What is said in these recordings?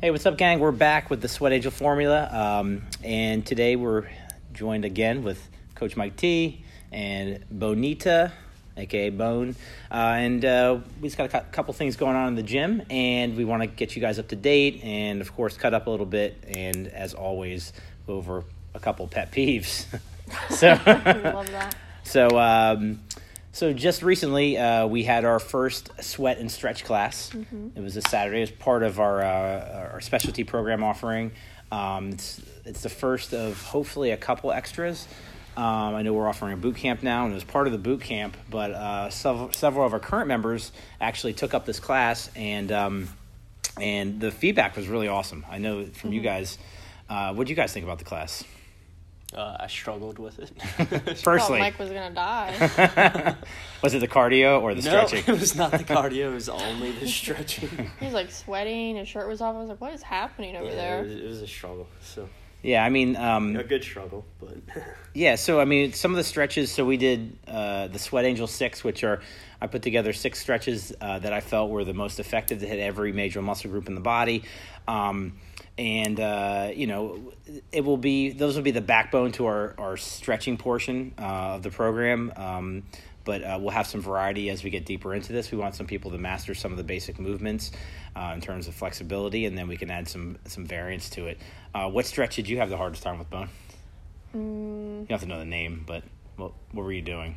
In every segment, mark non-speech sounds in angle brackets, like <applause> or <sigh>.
Hey, what's up, gang? We're back with the Sweat Angel formula, um, and today we're joined again with Coach Mike T and Bonita, aka Bone, uh, and uh, we just got a couple things going on in the gym, and we want to get you guys up to date, and of course, cut up a little bit, and as always, go over a couple pet peeves. <laughs> so, <laughs> Love that. so, um, so just recently, uh, we had our first sweat and stretch class. It was a Saturday. It was part of our uh, our specialty program offering. Um, it's, it's the first of hopefully a couple extras. Um, I know we're offering a boot camp now, and it was part of the boot camp. But uh, several, several of our current members actually took up this class, and um, and the feedback was really awesome. I know from you guys. Uh, what do you guys think about the class? Uh, I struggled with it. <laughs> <laughs> Thought Personally, Mike was gonna die. <laughs> was it the cardio or the no, stretching? it was not the cardio. It was only the stretching. he was like sweating. His shirt was off. I was like, "What is happening over Yeah, there?" It was, it was a struggle. So Yeah, I mean, um, a good struggle, but yeah. So I mean, some of the stretches. So we did uh, the Sweat Angel Six, which are I put together six stretches uh, that I felt were the most effective to hit every major muscle group in the body. Um, and uh, you know, it will be those will be the backbone to our our stretching portion uh, of the program. Um, but uh, we'll have some variety as we get deeper into this. We want some people to master some of the basic movements uh, in terms of flexibility, and then we can add some some variance to it. Uh, what stretch did you have the hardest time with, Bone? Mm, You don't have to know the name, but what what were you doing?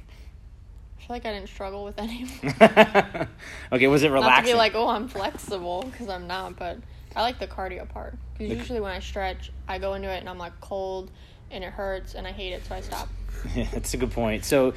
I feel like I didn't struggle with any. <laughs> okay, was it relaxing? not to be like, "Oh, I'm flexible," because I'm not. But I like the cardio part. Because The- usually when I stretch, I go into it and I'm like cold, and it hurts, and I hate it, so I stop. <laughs> Yeah, that's a good point. So,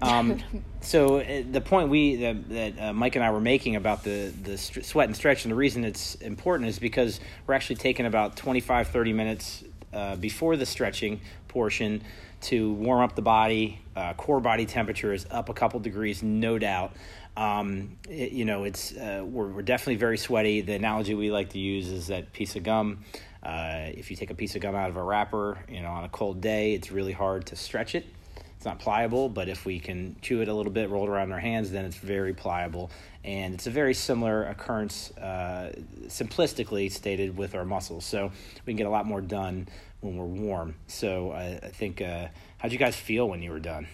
um, <laughs> so uh, the point we that, that uh, Mike and I were making about the the st- sweat and stretch, and the reason it's important is because we're actually taking about 25, 30 minutes uh, before the stretching portion to warm up the body. Uh, core body temperature is up a couple degrees, no doubt. Um, it- you know, it's uh, we're, we're definitely very sweaty. The analogy we like to use is that piece of gum. Uh, if you take a piece of gum out of a wrapper, you know, on a cold day, it's really hard to stretch it. It's not pliable, but if we can chew it a little bit, roll it around in our hands, then it's very pliable. And it's a very similar occurrence, uh, simplistically stated, with our muscles. So we can get a lot more done when we're warm. So I, I think, uh, how'd you guys feel when you were done?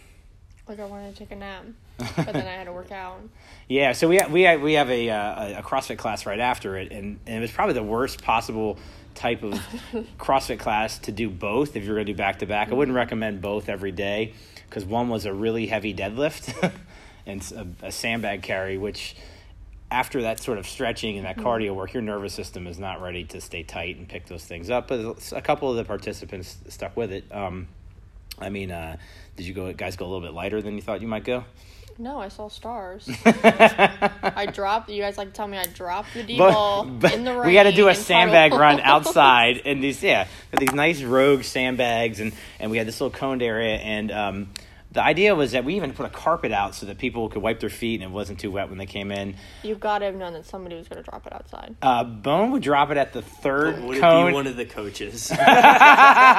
Like I wanted to take a nap, but then I had to work out. <laughs> Yeah, so we ha- we ha- we have a uh, a CrossFit class right after it, and, and it was probably the worst possible type of <laughs> CrossFit class to do both if you're going to do back to back. I wouldn't recommend both every day because one was a really heavy deadlift <laughs> and a sandbag carry, which after that sort of stretching and that cardio work, your nervous system is not ready to stay tight and pick those things up. But a couple of the participants stuck with it. Um, I mean, uh, did you go guys go a little bit lighter than you thought you might go? No, I saw stars. <laughs> I dropped. You guys like tell me I dropped the D ball in the rain. we got to do a sandbag run outside, and these yeah, these nice rogue sandbags, and and we had this little coned area, and um, the idea was that we even put a carpet out so that people could wipe their feet and it wasn't too wet when they came in. You've gotta have known that somebody was gonna drop it outside. Uh, Bone would drop it at the third would it cone. be one of the coaches? <laughs>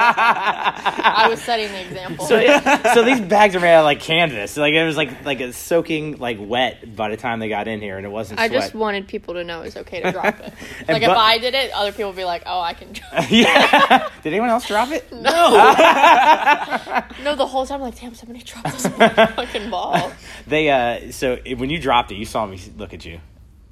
I was setting the example. so, yeah, so these bags are made out of like canvas. Like it was like like a soaking like wet by the time they got in here, and it wasn't. I sweat. just wanted people to know it's okay to drop it. <laughs> And like if I did it, other people would be like, "Oh, I can." Drop. <laughs> it. yeah. Did anyone else drop it? No, no. The whole time, I'm like, damn, somebody dropped this <laughs> fucking ball. <laughs> They uh. So when you dropped it, you saw me look at you.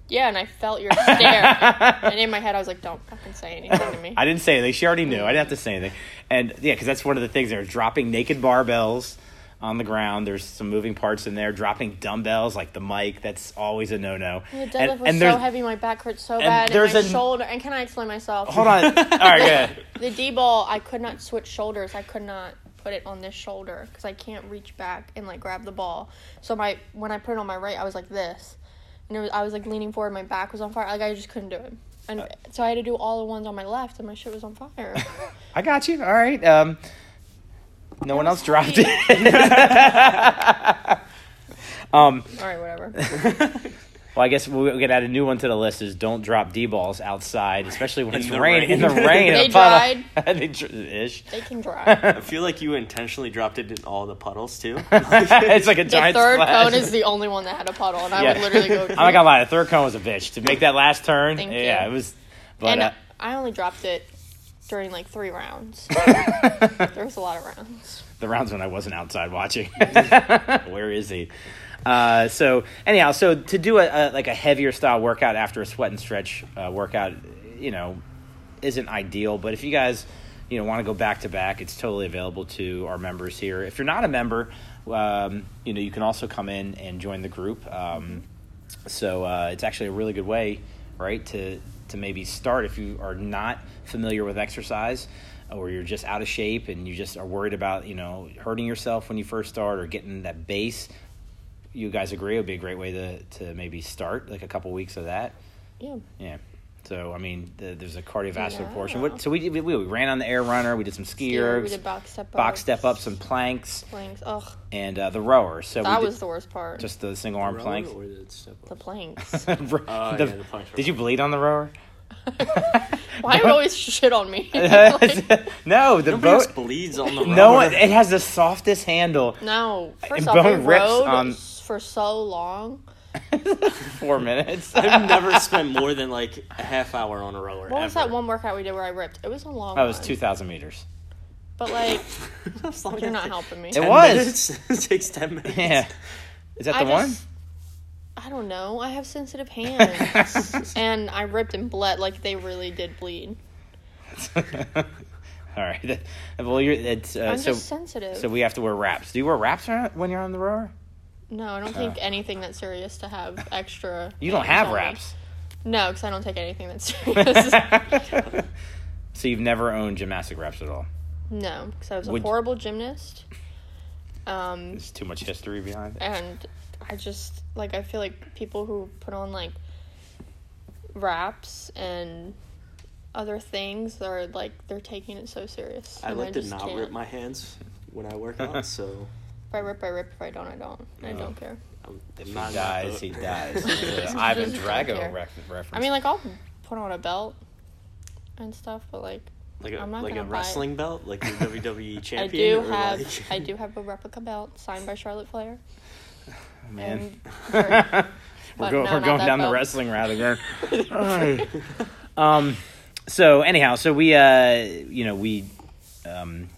Yeah, and I felt your stare, and in my head, I was like, "Don't fucking say anything to me." <laughs> I didn't say anything. She already knew. I didn't have to say anything. And yeah, because that's one of the things. They're dropping naked barbells on the ground. There's some moving parts in there. Dropping dumbbells like the mic. That's always a no no. The deadlift was so heavy, my back hurt so and bad, and my a- shoulder. And can I explain myself? hold on. All right, good. The D ball, I could not switch shoulders. I could not put it on this shoulder because I can't reach back and like grab the ball. So my when I put it on my right, I was like this, and it was I was like leaning forward. My back was on fire. Like I just couldn't do it. And so I had to do all the ones on my left, and my shit was on fire. <laughs> I got you. All right. Um, no one else dropped it. <laughs> <laughs> um, all right, whatever. Well, I guess we we could add a new one to the list: is don't drop d balls outside, especially when In it's the rain. rain. In the <laughs> rain, They a puddle. <laughs> they dr- ish. They can dry. <laughs> I feel like you intentionally dropped it in all the puddles too. it's like a giant. The giant third splash. cone is the only one that had a puddle, and I Yeah. would literally go. I'm not gonna lie, the third cone was a bitch to make that last turn. Thank yeah, you. it was. But and uh, I only dropped it during like three rounds. there was a lot of rounds. the rounds when I wasn't outside watching. Where is he? Uh, so anyhow, so to do a, a like a heavier style workout after a sweat and stretch uh, workout, you know, isn't ideal. But if you guys, you know, want to go back to back, it's totally available to our members here. If you're not a member, um, you know, you can also come in and join the group. Um, so uh, it's actually a really good way, right, to to maybe start if you are not familiar with exercise or you're just out of shape and you just are worried about you know hurting yourself when you first start or getting that base. You guys agree it would be a great way to to maybe start like a couple weeks of that. Yeah. Yeah. So I mean, the, there's a cardiovascular Yeah. portion. What, so we, we we ran on the air runner. We did some ski Skier, ergs, we did box step box step up, some planks, planks. Ugh, and uh, the rower. So that we was did the worst part. just the single arm Rower the step the up? planks. <laughs> Oh, The- yeah, the planks did you bleed on the rower? <laughs> Why do you always shit on me? <laughs> Like, no, the Nobody boat. bleeds on the rower. No. It has the softest handle. no, And first off, we bone rips rode on- for so long. <laughs> Four minutes. <laughs> I've never spent more than like a half hour on a roller. What was ever. that one workout we did where I ripped? It was a long. That was one. two thousand meters. But like, <laughs> you're not helping me. It was. it takes ten minutes. Yeah. Is that I the one? just- I don't know. I have sensitive hands, and I ripped and bled. Like they really did bleed. All right. Well, you're. It's uh, I'm so. just sensitive. So we have to wear wraps. Do you wear wraps when you're on the rower? No, I don't take anything that's serious to have extra. Uh. You don't have wraps. No, because I don't take anything that's <laughs> serious. so you've never owned gymnastic wraps at all. no, because I was a Would- horrible gymnast. Um, There's too much history behind it. and I just like I feel like people who put on like wraps and other things are like they're taking it so serious. I and like to just not can't. rip my hands when I work out, <laughs> so If I rip, I rip. If I don't, I don't. I No. don't care. I'm If he not in that dies, he dies. It's <laughs> a Ivan Just don't Drago care. ref- reference. I mean, like I'll put on a belt and stuff, but like like a I'm not like a gonna buy it. wrestling belt, like the <laughs> WWE I champion. do or have like... I do <laughs> have a replica belt signed by Charlotte Flair. man. And we're but go- no, we're not going that down the belt. wrestling route again. Ay. um, so anyhow, so we, uh, you know, we, um,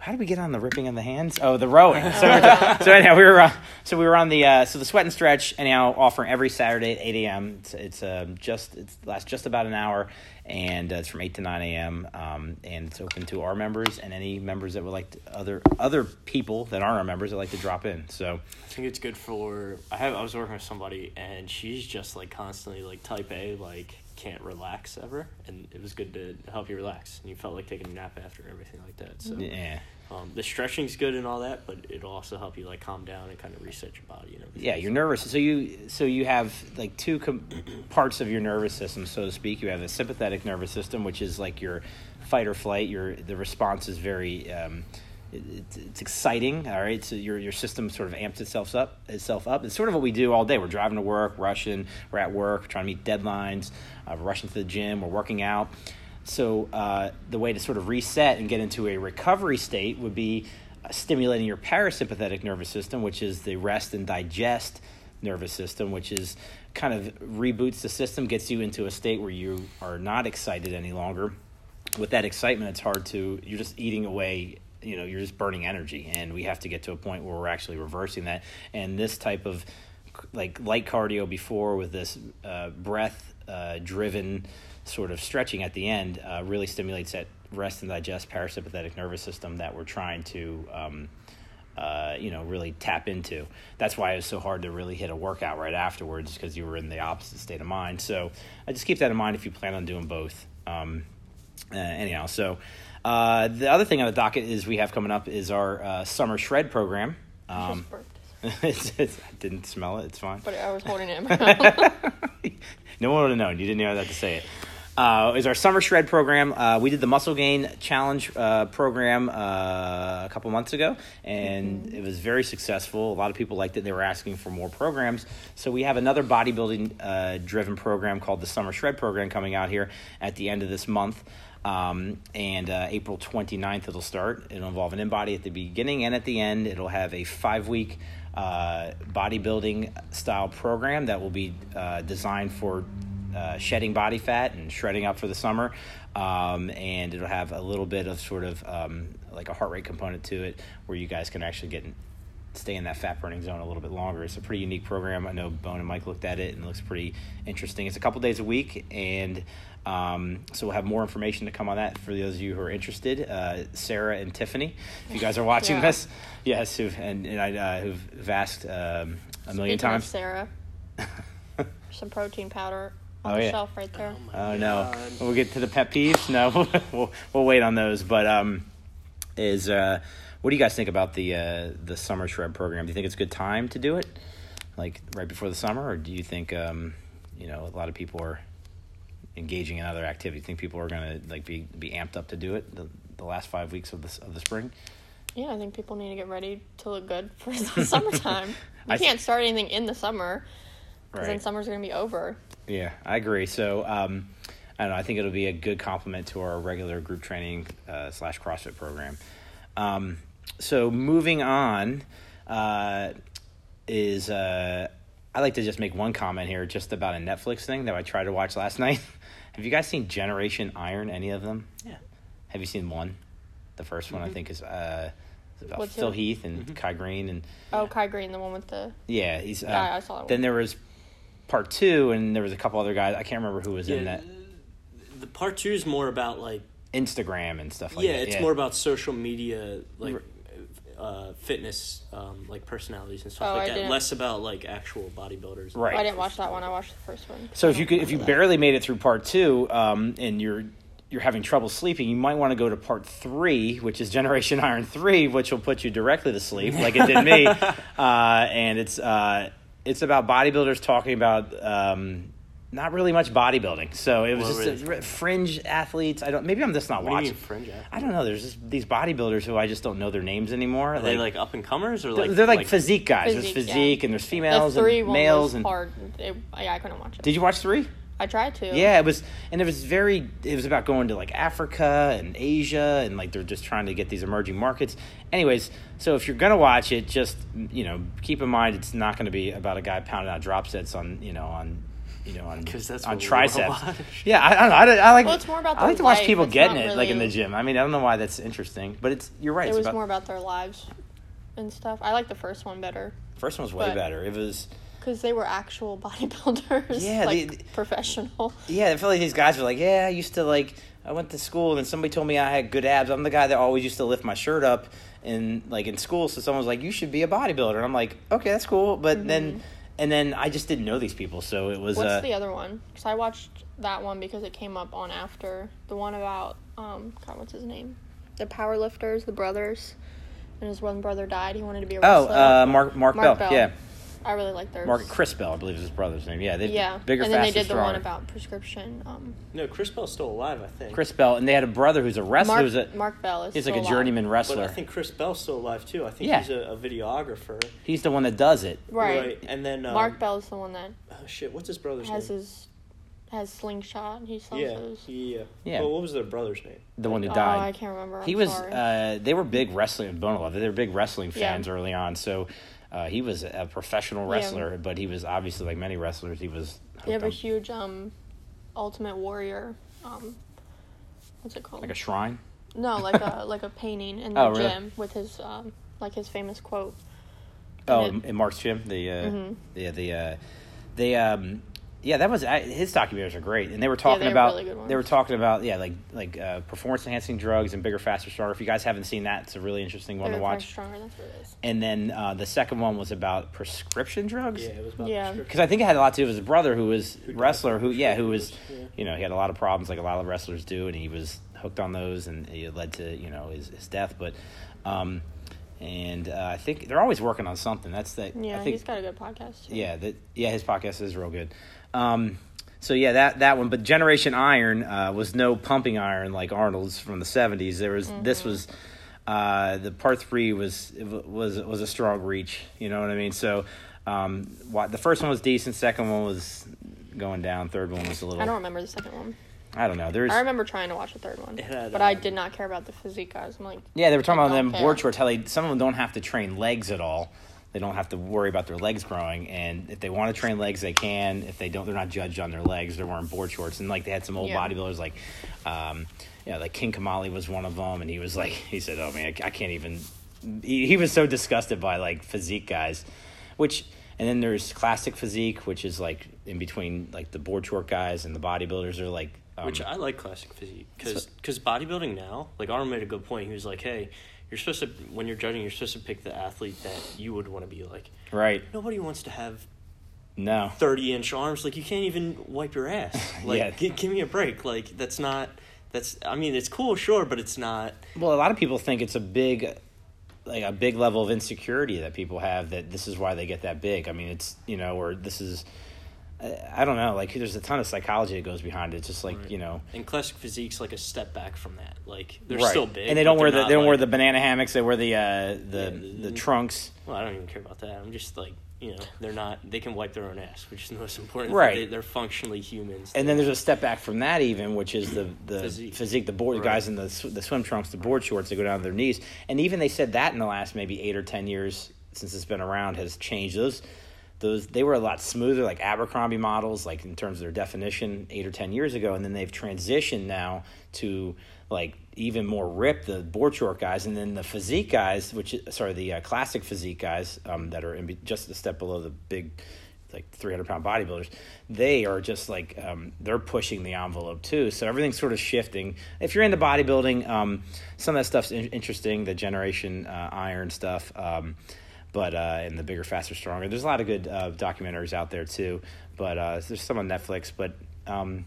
how did we get on the ripping of the hands? Oh, the rowing. So, so <laughs> anyhow, we were, uh, so we were on the, uh, so the sweat and stretch. Anyhow, offering every Saturday at eight a.m. It's, it's um, just it lasts just about an hour, and uh, it's from eight to nine a.m. Um, and it's open to our members and any members that would like to, other other people that aren't our members that like to drop in. So I think it's good for. I have. I was working with somebody, and she's just like constantly like type A, like can't relax ever, and it was good to help you relax, and you felt like taking a nap after everything like that. So yeah. um, the stretching's good and all that, but it'll also help you like calm down and kind of reset your body and everything. Yeah, you're nervous. So you so you have like two com- <clears throat> parts of your nervous system, so to speak. You have a sympathetic nervous system, which is like your fight or flight. Your the response is very um, it, it's, it's exciting. All right, so your your system sort of amps itself up itself up. It's sort of what we do all day. We're driving to work, rushing. We're at work, trying to meet deadlines. Uh, we're rushing to the gym. We're working out. So uh, the way to sort of reset and get into a recovery state would be uh, stimulating your parasympathetic nervous system, which is the rest and digest nervous system, which is kind of reboots the system, gets you into a state where you are not excited any longer. With that excitement, it's hard to, you're just eating away, you know, you're just burning energy. And we have to get to a point where we're actually reversing that. And this type of like light cardio before with this uh, breath uh, driven sort of stretching at the end uh, really stimulates that rest and digest parasympathetic nervous system that we're trying to um, uh, you know really tap into that's why it was so hard to really hit a workout right afterwards because you were in the opposite state of mind so i just keep that in mind if you plan on doing both um, uh, anyhow so uh, the other thing on the docket is we have coming up is our uh, summer shred program um, <laughs> it's, it's, I didn't smell it. It's fine. But I was holding it in my <laughs> mouth. no one would have known. You didn't know that to say it. Uh, is our summer shred program. Uh, we did the muscle gain challenge uh, program uh, a couple months ago, and it was very successful. A lot of people liked it. And they were asking for more programs. So we have another bodybuilding uh, driven program called the summer shred program coming out here at the end of this month. Um, and uh, April 29th it'll start. It'll involve an InBody at the beginning and at the end. It'll have a five-week uh, bodybuilding style program that will be uh, designed for uh, shedding body fat and shredding up for the summer. Um, and it'll have a little bit of sort of um, like a heart rate component to it where you guys can actually get stay in that fat burning zone a little bit longer. It's a pretty unique program. I know Bone and Mike looked at it and it looks pretty interesting. It's a couple days a week, and um, so we'll have more information to come on that for those of you who are interested. Uh, Sarah and Tiffany, if you guys are watching Yeah. this, yes, who've and, and I, uh, who've asked um, a million Speaking of times. Sarah, <laughs> some protein powder on Oh, the yeah. shelf right there. my Oh no, we'll get to the pet peeves. No, <laughs> we'll we'll wait on those. But um, is uh, what do you guys think about the uh, the summer shred program? Do you think it's a good time to do it, like right before the summer, or do you think um, you know a lot of people are engaging in other activity? Think people are gonna like be be amped up to do it the, the last five weeks of the of the spring? Yeah, I think people need to get ready to look good <laughs> for the <laughs> summertime. You can't start anything in the summer because then summer's gonna be over. Yeah, I agree. So um, I don't know. I think it'll be a good complement to our regular group training uh, slash CrossFit program. Um, so moving on uh, is uh, I like to just make one comment here, just about a Netflix thing that I tried to watch last <laughs> night. Have you guys seen Generation Iron? Any of them? Yeah. Have you seen one? The first one I Mhm. think is uh, about What's Phil it? Heath and Kai Green and Oh, Kai Green, the one with the yeah, he's. Uh, Yeah, I saw that Then there was part two, and there was a couple other guys. I can't remember who was in that. The part two is more about like Instagram and stuff like that. yeah, that. it's more about social media like uh, fitness um, like personalities and stuff Oh, like I that. didn't- Less about like actual bodybuilders. Right. I didn't watch that one. I watched the first one. So if you could, if you that. barely made it through part two, um, and you're you're having trouble sleeping, you might want to go to part three, which is Generation <laughs> Iron Three, which will put you directly to sleep, like it did me. <laughs> uh, and it's uh, it's about bodybuilders talking about. Um, not really much bodybuilding, so it was Well, just really? a, fringe athletes. I don't. Maybe I'm just not What do you watching. mean fringe athletes? I don't know. There's just these bodybuilders who I just don't know their names anymore. Are they like up and comers or they're, like they're like, physique guys. Physique, there's yeah. physique and there's the females three and males was and. hard. It, yeah, I couldn't watch it. Did you watch three? I tried to. Yeah, it was, and it was very. It was about going to like Africa and Asia, and like they're just trying to get these emerging markets. Anyways, so if you're gonna watch it, just you know, keep in mind it's not going to be about a guy pounding out drop sets on you know on you know on 'Cause that's on what we wanna triceps. <laughs> Yeah, I, I don't know. I, I like. Well, it's more about I like to watch life. people It's getting not it like in the gym. I mean, I don't know why that's interesting, but it's you're right. It it's was about, more about their lives and stuff. I like the first one better first one was way but- better. It was. because they were actual <laughs> bodybuilders. Yeah, like they- professional. Yeah, I feel like these guys were like, yeah, I used to like, I went to school and somebody told me I had good abs. I'm the guy that always used to lift my shirt up in like in school. So someone was like, you should be a bodybuilder. And I'm like, okay, that's cool. But then, mm-hmm. And then I just didn't know these people. So it was. What's uh, the other one? Because I watched that one because it came up on after the one about um God, what's his name? The power lifters, the brothers, and his one brother died. He wanted to be a oh, wrestler. uh, Mark, Mark, Mark Bell. Bell. Yeah. I really like theirs. Mark, Chris Bell, I believe is his brother's name. Yeah. They, Yeah, Bigger, and then they faster, did the one about prescription. Um, No, Chris Bell's still alive, I think. Chris Bell. And they had a brother who's a wrestler. Mark, who's a, Mark Bell is he's like still a alive. journeyman but wrestler. I think Chris Bell's still alive too. I think Yeah. he's a, a videographer. he's the one that does it. Right. And then um, Mark Bell is the one that Oh shit, what's his brother's has name? his has slingshot. and He sells yeah, those. yeah. Yeah. Well, what was their brother's name? The one who Oh, died. I can't remember. he I'm was sorry. uh, they were big wrestling Bono Love. They were big wrestling Yeah. fans early on. So uh, he was a professional Yeah. wrestler, but he was obviously like many wrestlers. He was they have a huge um, Ultimate Warrior. Um, what's it called? like a shrine. No, like a <laughs> like a painting in the Oh, really? gym with his um like his famous quote. Oh, in, Mark's gym, the uh, Mhm. yeah the uh, they um yeah that was I- his documentaries are great, and they were talking they're about really good they were talking about yeah like like uh, performance enhancing drugs and bigger, faster, stronger. If you guys haven't seen that, it's a really interesting one Bigger, to faster, watch. stronger. That's what it is. And then uh, the second one was about prescription drugs. Yeah, it was about Yeah. Because I think it had a lot to do with his brother, who was Who wrestler, who yeah, who was prescription drugs, you know he had a lot of problems like a lot of wrestlers do, and he was hooked on those, and it led to you know his, his death. But um, and uh, I think they're always working on something. That's that. Yeah, I think, he's got a good podcast. Too. yeah, that yeah, his podcast is real good. Um, so yeah, that that one. But Generation Iron uh, was no pumping iron like Arnold's from the seventies. There was Mm-hmm. this was uh, the part three was was was a strong reach. You know what I mean? So um, what, the first one was decent. Second one was going down. Third one was a little. I don't remember the second one. I don't know. There's I remember trying to watch the third one, It had, but I um, did not care about the physique guys. I'm like, yeah, they were talking about them don't board shorts. How they some of them don't have to train legs at all. They don't have to worry about their legs growing. And if they want to train legs, they can. If they don't, they're not judged on their legs. They're wearing board shorts. And like they had some old Yeah. bodybuilders, like, um, yeah, like King Kamali was one of them. And he was like, he said, "Oh man, I, I can't even." He, he was so disgusted by like physique guys, which. And then there's classic physique, which is like in between like the board short guys and the bodybuilders are like. Um, Which I like classic physique because bodybuilding now, like Arnold made a good point. He was like, "Hey, you're supposed to when you're judging, you're supposed to pick the athlete that you would want to be like. right? Nobody wants to have No. 30 inch arms. Like you can't even wipe your ass. <laughs> Like Yeah. gi- give me a break. Like that's not. That's I mean it's cool, sure, but it's not. Well, a lot of people think it's a big, like a big level of insecurity that people have that this is why they get that big. I mean, it's you know, or this is, I don't know. Like, there's a ton of psychology that goes behind it. It's just like Right. you know, And classic physique's like a step back from that. Like they're right. still big, and they don't wear the they don't wear the banana hammocks. They wear the uh, the Yeah, the the- trunks. Well, I don't even care about that. I'm just like you know they're not. They can wipe their own ass, which is the most important. Right. They, they're functionally humans. And then there's a step back from that even, which is the the physique, Physique. the board Right. guys in the the swim trunks, the board shorts that go down to their knees, and even they said that in the last maybe eight or ten years since it's been around has changed those. Those they were a lot smoother, like Abercrombie models, like in terms of their definition, eight or ten years ago, and then they've transitioned now to like even more ripped the board short guys, and then the physique guys, which sorry, the uh, classic physique guys um, that are in just a step below the big like 300 pound bodybuilders they are just like um, they're pushing the envelope too. So everything's sort of shifting. If you're into bodybuilding um, some of that stuff's in- interesting the generation uh, iron stuff um, but uh, and the bigger faster stronger there's a lot of good uh, documentaries out there too but uh, there's some on netflix but um,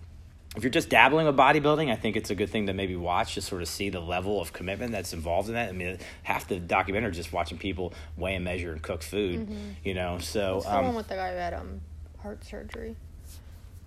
if you're just dabbling with bodybuilding, I think it's a good thing to maybe watch to sort of see the level of commitment that's involved in that. I mean, half the documentary is just watching people weigh and measure and cook food, you know. So What's the one um, with the guy who had um heart surgery?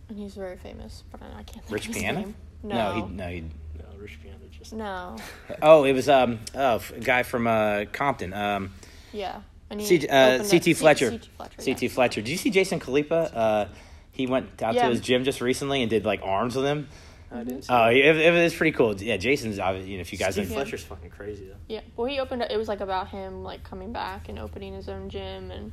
And he's very famous, but I, I can't think Rich of his Piana? name. no, No. he, no, he. no Rich Piana just No. <laughs> Oh, it was um oh a guy from uh, Compton. Um, Yeah. And he C, uh, opened CT up- C- Fletcher. CT Fletcher. CT yeah. Fletcher. Did you see Jason Khalipa? Uh, he went out Yeah. to his gym just recently and did like arms with him. I didn't. see Oh, that. it, it was pretty cool. Yeah, Jason's. You know, if you guys, Steve have, Fletcher's fucking crazy though. Yeah. Well, he opened. It was like about him like coming back and opening his own gym and.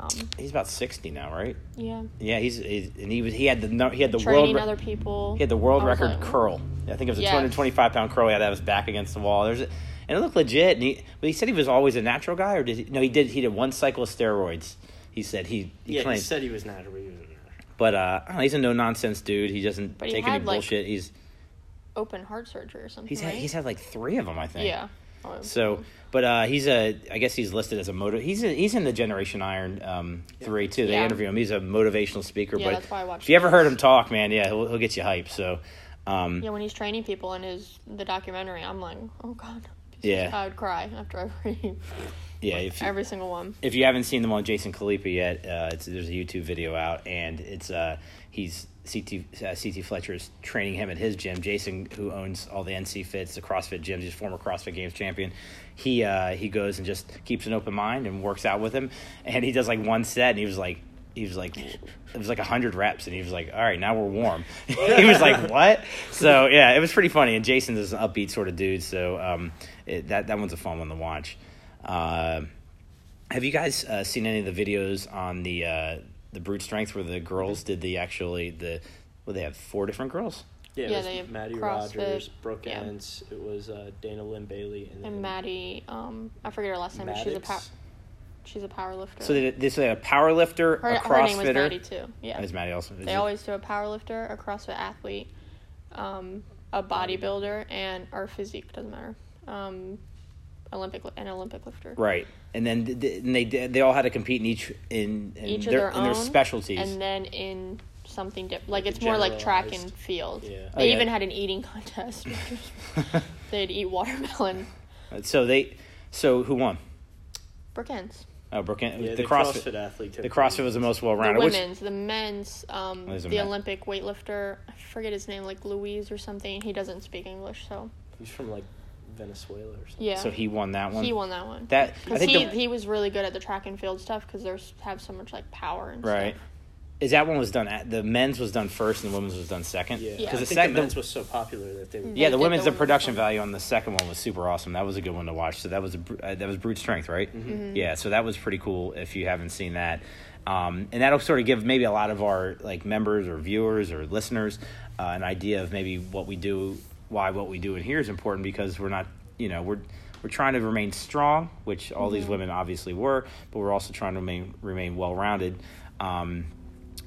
Um, he's about sixty now, right? yeah. Yeah, he's, he's and he was he had the he had the Training world other people. he had the world record like, curl. I think it was a Yeah. two hundred twenty five pound curl. He had that was back against the wall. There's a, and it looked legit. And he, but he said he was always a natural guy, or did he? No, he did. He did one cycle of steroids. He said he he Yeah, he said he was natural. but he wasn't natural. but uh, know, he's a no nonsense dude. He doesn't But he take any had, like, bullshit. he's Open heart surgery or something. he's had, right? he's had like three of them, I think. Yeah. Oh, So, but uh, he's a. I guess he's listed as a motive. He's a, he's in the Generation Iron um, three too. They Yeah. interview him. He's a motivational speaker. Yeah, but that's why I watched if you ever heard him talk, man, yeah, he'll, he'll get you hyped. So, um, Yeah, when he's training people in his the documentary, I'm like, oh god. Yeah. I would cry after <laughs> every yeah. If you, every single one. if you haven't seen the one with Jason Khalipa yet, uh, it's, there's a YouTube video out, and it's uh, he's CT uh, CT Fletcher is training him at his gym. Jason, who owns all the NCFITs, the CrossFit gyms, he's a former CrossFit Games champion. He uh, he goes and just keeps an open mind and works out with him, and he does like one set, and he was like. He was like, it was like hundred reps, and he was like, "All right, now we're warm." <laughs> he was like, "What?" So yeah, it was pretty funny. And Jason is an upbeat sort of dude, so um, it, that that one's a fun one to watch. Uh, have you guys uh, seen any of the videos on the uh, the brute strength where the girls did the actually the well they have four different girls Yeah, Yeah, it they have Maddie CrossFit, Rogers, Brooke yeah. Ence, it was uh, Dana Linn Bailey, and, And Maddie, um, I forget her last name, but she's a pow- Maddox. She's a power lifter. so they, they, so they had a power lifter her, a her name was crossfitter Maddie too. Yeah. is Maddie also is They it- always do a power lifter, a CrossFit athlete, um, a bodybuilder, and our physique doesn't matter. Um, Olympic an Olympic lifter. right and then th- th- and they they all had to compete in each in, in Each their, of their in own, their specialties and then in something different. Like Like it's more like track and field. Yeah. Oh, They yeah. even had an eating <laughs> contest. <laughs> They'd eat watermelon. so they so who won Brooke Ence. Oh Brooke yeah, the, the, CrossFit, CrossFit, athlete. took the CrossFit was the most well The rounded which women's, the men's, um, the men. Olympic weightlifter. I forget his name, like Louise or something. He doesn't speak English, so He's from like Venezuela or something. yeah. so he won that one He won that one. that I Because think he, the, he was really good at the track and field stuff because there's have so much like power and Right. stuff. Is that one was done at the men's was done first and the women's was done second? Yeah, Yeah. Because I the think second the men's was so popular that they. yeah, the women's the the production value on the second one was super awesome. That was a good one to watch. So that was a uh, that was brute strength, right? Mm-hmm. Yeah, so that was pretty cool. If you haven't seen that, um, and that'll sort of give maybe a lot of our like members or viewers or listeners uh, an idea of maybe what we do, why what we do in here is important because we're not, you know, we're we're trying to remain strong, which all these women obviously were, but we're also trying to remain remain well rounded. Um,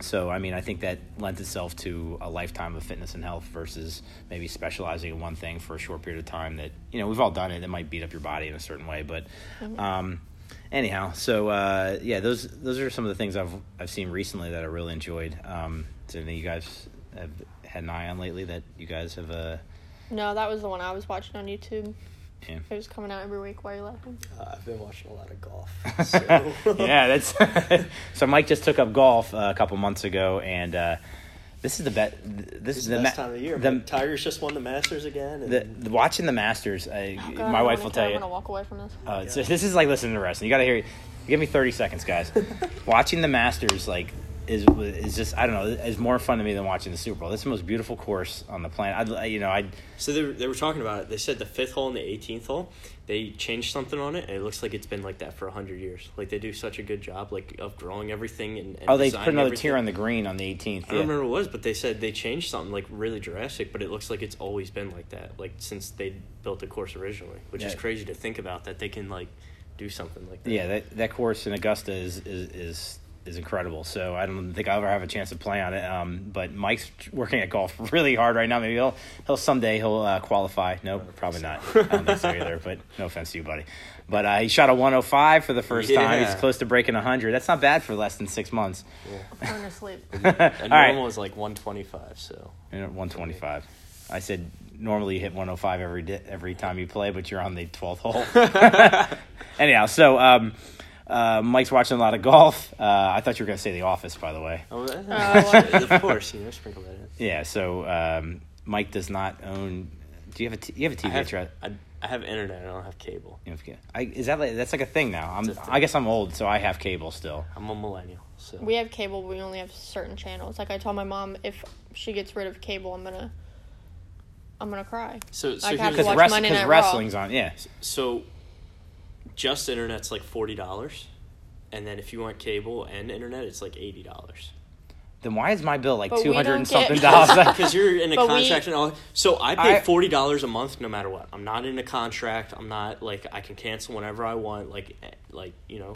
so, I mean, I think that lends itself to a lifetime of fitness and health versus maybe specializing in one thing for a short period of time. That you know we've all done it. It might beat up your body in a certain way, but um, anyhow. So uh, yeah, those those are some of the things I've I've seen recently that I really enjoyed. Um, is there anything you guys have had an eye on lately that you guys have? Uh, No, that was the one I was watching on YouTube. Yeah. It was coming out every week. Why are you laughing? Uh, I've been watching a lot of golf. <laughs> So. yeah, that's <laughs> so. Mike just took up golf uh, a couple months ago, and uh, this is the bet. This It's is the the best ma- time of year. the- man. Tigers just won the Masters again. And the, the watching the Masters, I, Oh, God, my wife will tell you. I'm gonna walk away from this. Uh, so this is like listening to wrestling. You got to hear. Give me thirty seconds, guys. <laughs> watching the Masters like is is just I don't know is more fun to me than watching the Super Bowl. This is the most beautiful course on the planet. I you know I So they were, they were talking about it. They said the fifth hole and the 18th hole, they changed something on it, and it looks like it's been like that for hundred years. Like they do such a good job, like of growing everything and. and oh they put another everything. tier on the green on the 18th. I don't remember what it was, but they said they changed something like really drastic, but it looks like it's always been like that, like since they built the course originally, which is crazy to think about that they can like do something like that. Yeah, that that course in Augusta is is is, is incredible. So I don't think I'll ever have a chance to play on it. Um, but Mike's working at golf <laughs> really hard right now. Maybe he'll he'll someday he'll uh, qualify. No, probably not. I don't think so either. But no offense to you, buddy. But uh, he shot a 105 for the first time. He's close to breaking 100. That's not bad for less than six months. I'm going to sleep. And <laughs> All normal right, was like 125, so. You know, 125. I said normally you hit 105 every di- every time you play, but you're on the 12th hole. <laughs> Anyhow, so um, uh, Mike's watching a lot of golf. Uh, I thought you were going to say The Office, by the way. Oh, well- of course, you know, <laughs> sprinkle that in. Yeah. So um, Mike does not own. Do you have a t- you have a TV? I have, right? I, I have internet. I don't have cable. You have- I, is that like, that's like a thing now? I'm, thing. I guess I'm old, so I have cable still. I'm a millennial, so. We have cable, but we only have certain channels. Like I told my mom, if she gets rid of cable, I'm gonna, I'm gonna cry. so, so I have to Because watch wrest- Monday 'cause Night Raw. wrestling's on. Yeah. So, just internet's like forty dollars, and then if you want cable and internet, it's like eighty dollars. Then why is my bill like But we two hundred and don't something get- <laughs> dollars? <laughs> <laughs> Because you're in a But we- contract and all. So I pay I- forty dollars a month no matter what. I'm not in a contract. I'm not like I can cancel whenever I want. Like, eh, like you know,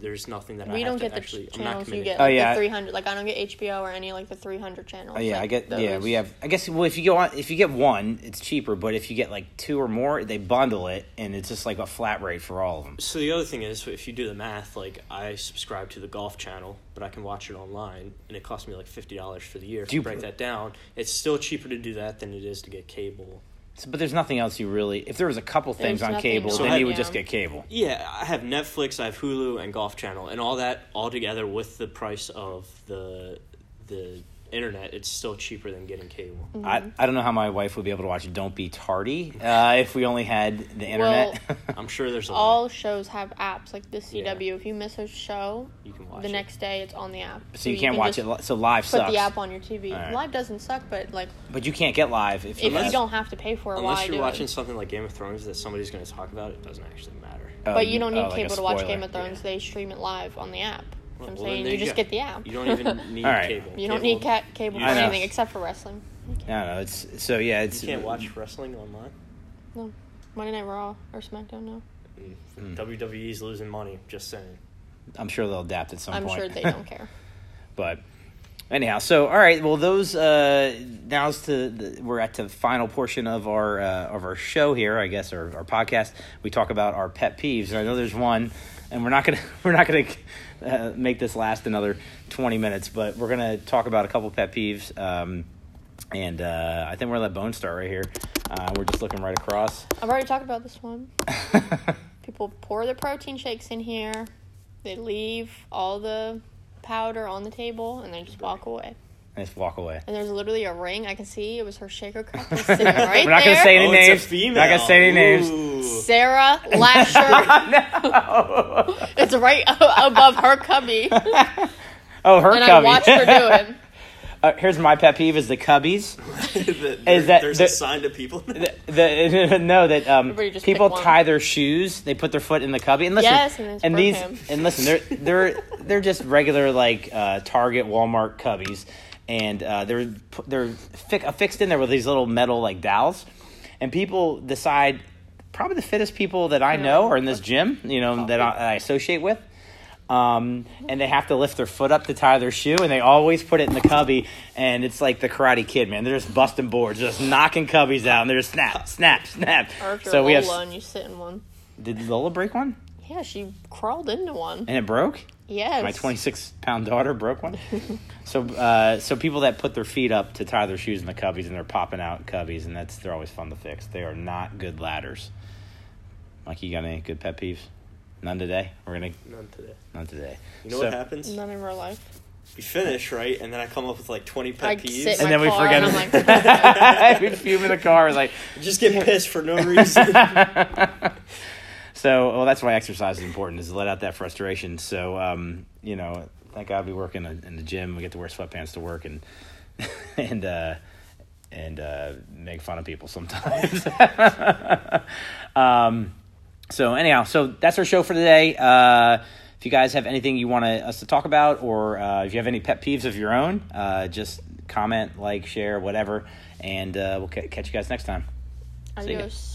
there's nothing that We have don't to get the actually. ch- I'm not channels you committed. get. Oh, Like yeah. the 300. Like I don't get HBO or any like the 300 channels. Oh, yeah, like I get. Yeah, we have. I guess. Well, if you go on, if you get one, it's cheaper. But if you get like two or more, they bundle it, and it's just like a flat rate for all of them. So the other thing is, if you do the math, like I subscribe to the golf channel, but I can watch it online, and it costs me like fifty dollars for the year. If Do you you break pr- that down, it's still cheaper to do that than it is to get cable. So, but there's nothing else you really. If there was a couple things There's on nothing cable, else, then you would yeah. just get cable. Yeah, I have Netflix, I have Hulu, and Golf Channel, and all that all together with the price of the the internet. It's still cheaper than getting cable. I, I don't know how my wife would be able to watch Don't Be Tardy uh, if we only had the internet. <laughs> I'm sure there's a lot. All way shows have apps like the CW. If you miss a show, you can watch the it. next day it's on the app. so you can't watch it. li- So live Put sucks. the app on your TV. All right. Live doesn't suck, but like But you can't get live if you, if have- you don't have to pay for it, Unless you're watching it? something like Game of Thrones that somebody's going to talk about, it doesn't actually matter. oh, But you don't need oh, like cable to watch. Game of Thrones. Yeah. They stream it live on the app. Well, I'm well, saying you you just go. get the app. You don't even <laughs> need All right. cable. You don't Cable- need cat cable for know. anything except for wrestling. I don't know. It's so yeah. It's You can't watch wrestling online. No, Monday Night Raw or SmackDown. No, Hmm. WWE's losing money. Just saying. I'm sure they'll adapt at some I'm point. sure they don't care. <laughs> But anyhow, so all right. Well, those uh, now's to the, we're at the final portion of our uh, of our show here. I guess our, our podcast. We talk about our pet peeves. And I know there's one, and we're not gonna <laughs> we're not gonna uh, make this last another 20 minutes, but we're gonna talk about a couple pet peeves. Um, and uh, I think we're gonna let Bone start right here. Uh, we're just looking right across. I've already talked about this one. <laughs> People pour their protein shakes in here. They leave all the powder on the table and they just walk away. Just walk away. And there's literally a ring. I can see it was her shaker <laughs> cup just sitting right We're not there. gonna say any Oh, names. it's a female. Not gonna say any names. Ooh. Sarah Lasher. <laughs> no. <laughs> it's right above her cubby. Oh, her cubby. and I cubby. watched her do it. Uh, here's my pet peeve: is the cubbies. There- that there's the- a sign to people? The, the, no, that um, Everybody just people pick one. tie their shoes. They put their foot in the cubby. And listen, Yes, and it's and these broken. and listen, they're they're they're just regular like uh, Target, Walmart cubbies, and uh, they're they're fi- affixed in there with these little metal like dowels. And people decide, probably the fittest people that I know are in this gym. You know that I, I associate with. Um, and they have to lift their foot up to tie their shoe, and they always put it in the cubby, and it's like the Karate Kid, man. They're just busting boards, just knocking cubbies out, and they're just snap, snap, snap. Or if you're So we have. and you sit in one. Did Lola break one? Yeah, she crawled into one. And it broke. Yes. My 26 pound daughter broke one. <laughs> so, uh, so people that put their feet up to tie their shoes in the cubbies, and they're popping out cubbies, and that's they're always fun to fix. They are not good ladders. Mike, you got any good pet peeves? None today. We're gonna None today. none today. You know So- what happens? None in real life. We finish, right? And then I come up with like 20 pet I peeves. sit in And my then we forget and. I'm like, <laughs> we fume in the car. Like, <laughs> Just get pissed for no reason. So well, that's why exercise is important is to let out that frustration. So, um, you know, thank God we work in, a, in the gym. We get to wear sweatpants to work and <laughs> and uh, and uh, make fun of people sometimes. <laughs> um, so anyhow, so that's our show for today. Uh, if you guys have anything you want us to talk about, or uh, if you have any pet peeves of your own, uh, just comment, like, share, whatever, and uh, we'll ca- catch you guys next time. Adios.